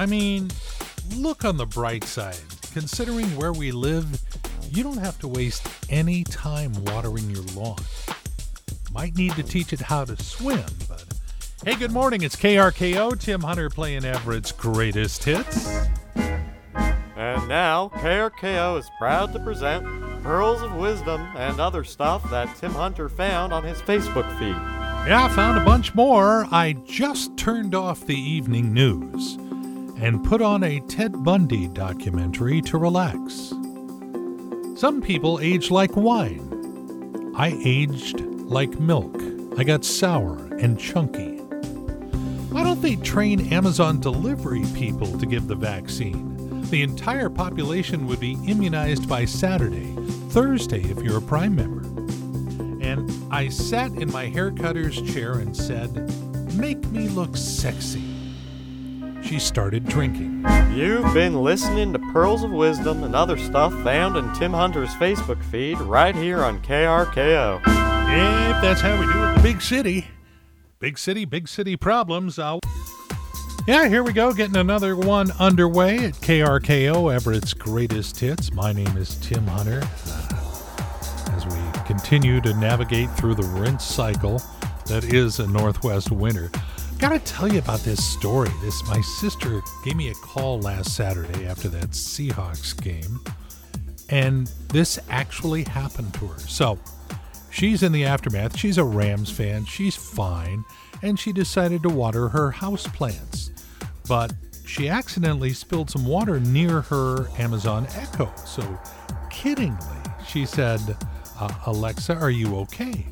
I mean, look on the bright side. Considering where we live, you don't have to waste any time watering your lawn. Might need to teach it how to swim, but hey, good morning. It's KRKO. Tim Hunter playing Everett's greatest hits. And now, KRKO is proud to present Pearls of Wisdom and other stuff that Tim Hunter found on his Facebook feed. Yeah, I found a bunch more. I just turned off the evening news and put on a Ted Bundy documentary to relax. Some people age like wine. I aged like milk. I got sour and chunky. Why don't they train Amazon delivery people to give the vaccine? The entire population would be immunized by Saturday, Thursday if you're a Prime member. And I sat in my haircutter's chair and said, Make me look sexy she started drinking. You've been listening to Pearls of Wisdom and other stuff found in Tim Hunter's Facebook feed right here on KRKO. Yep, that's how we do it the big city. Big city, big city problems. Uh, yeah, here we go, getting another one underway at KRKO, Everett's greatest hits. My name is Tim Hunter. Uh, as we continue to navigate through the rinse cycle that is a Northwest winter gotta tell you about this story. This my sister gave me a call last Saturday after that Seahawks game, and this actually happened to her. So she's in the aftermath. She's a Rams fan. She's fine, and she decided to water her house plants, but she accidentally spilled some water near her Amazon Echo. So, kiddingly, she said, uh, "Alexa, are you okay?"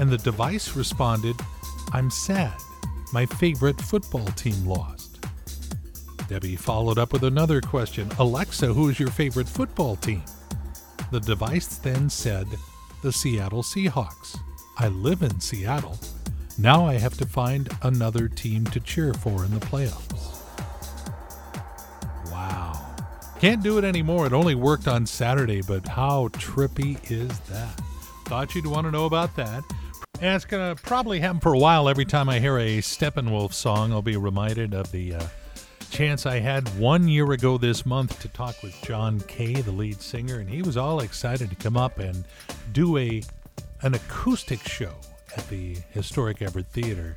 And the device responded, "I'm sad." My favorite football team lost. Debbie followed up with another question Alexa, who is your favorite football team? The device then said, The Seattle Seahawks. I live in Seattle. Now I have to find another team to cheer for in the playoffs. Wow. Can't do it anymore. It only worked on Saturday, but how trippy is that? Thought you'd want to know about that. And it's going to probably happen for a while. Every time I hear a Steppenwolf song, I'll be reminded of the uh, chance I had one year ago this month to talk with John Kay, the lead singer, and he was all excited to come up and do a an acoustic show at the historic Everett Theater.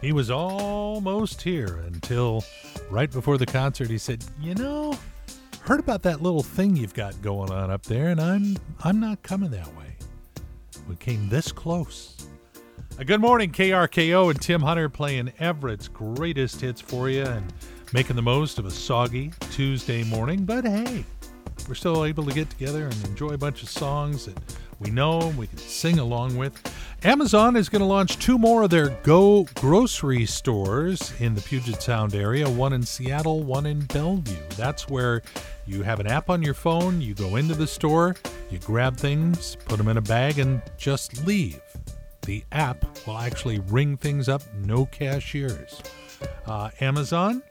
He was almost here until right before the concert. He said, "You know, heard about that little thing you've got going on up there, and I'm I'm not coming that way." We came this close. A good morning, KRKO and Tim Hunter playing Everett's greatest hits for you and making the most of a soggy Tuesday morning. But hey, we're still able to get together and enjoy a bunch of songs that we know and we can sing along with. Amazon is going to launch two more of their Go grocery stores in the Puget Sound area one in Seattle, one in Bellevue. That's where you have an app on your phone, you go into the store, you grab things, put them in a bag, and just leave the app will actually ring things up, no cashiers. Uh, Amazon,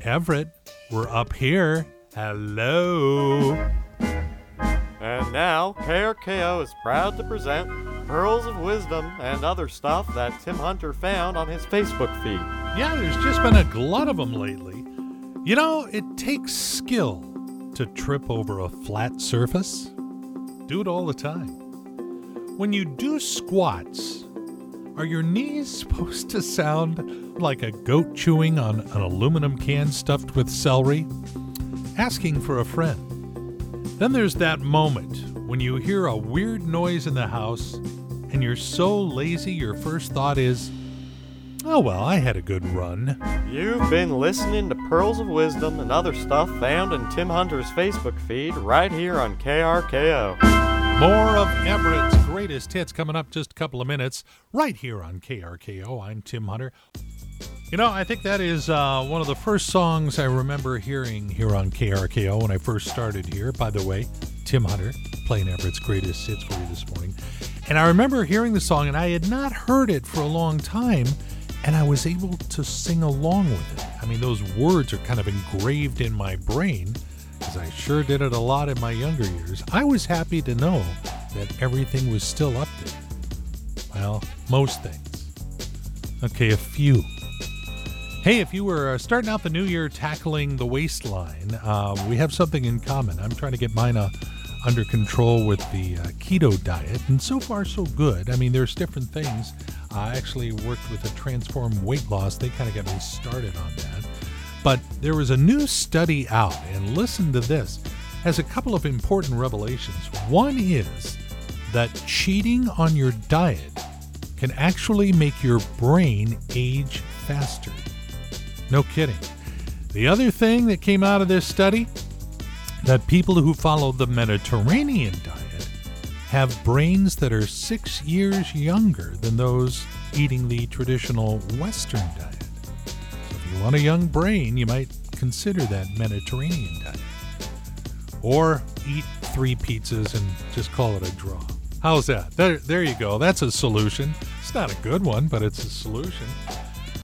Everett, we're up here. Hello. And now, KRKO is proud to present Pearls of Wisdom and other stuff that Tim Hunter found on his Facebook feed. Yeah, there's just been a glut of them lately. You know, it takes skill to trip over a flat surface. Do it all the time. When you do squats, are your knees supposed to sound like a goat chewing on an aluminum can stuffed with celery? Asking for a friend. Then there's that moment when you hear a weird noise in the house and you're so lazy your first thought is, Oh well, I had a good run. You've been listening to Pearls of Wisdom and other stuff found in Tim Hunter's Facebook feed right here on KRKO. More of Everett's greatest hits coming up just a couple of minutes right here on KRKO. I'm Tim Hunter. You know, I think that is uh, one of the first songs I remember hearing here on KRKO when I first started here. By the way, Tim Hunter playing Everett's greatest hits for you this morning. And I remember hearing the song, and I had not heard it for a long time, and I was able to sing along with it. I mean, those words are kind of engraved in my brain as I sure did it a lot in my younger years, I was happy to know that everything was still up there. Well, most things. Okay, a few. Hey, if you were uh, starting out the new year tackling the waistline, uh, we have something in common. I'm trying to get mine uh, under control with the uh, keto diet, and so far, so good. I mean, there's different things. I actually worked with a Transform Weight Loss, they kind of got me started on that. But there was a new study out, and listen to this, has a couple of important revelations. One is that cheating on your diet can actually make your brain age faster. No kidding. The other thing that came out of this study that people who follow the Mediterranean diet have brains that are six years younger than those eating the traditional Western diet. You want a young brain, you might consider that Mediterranean diet. Or eat three pizzas and just call it a draw. How's that? There, there you go. That's a solution. It's not a good one, but it's a solution.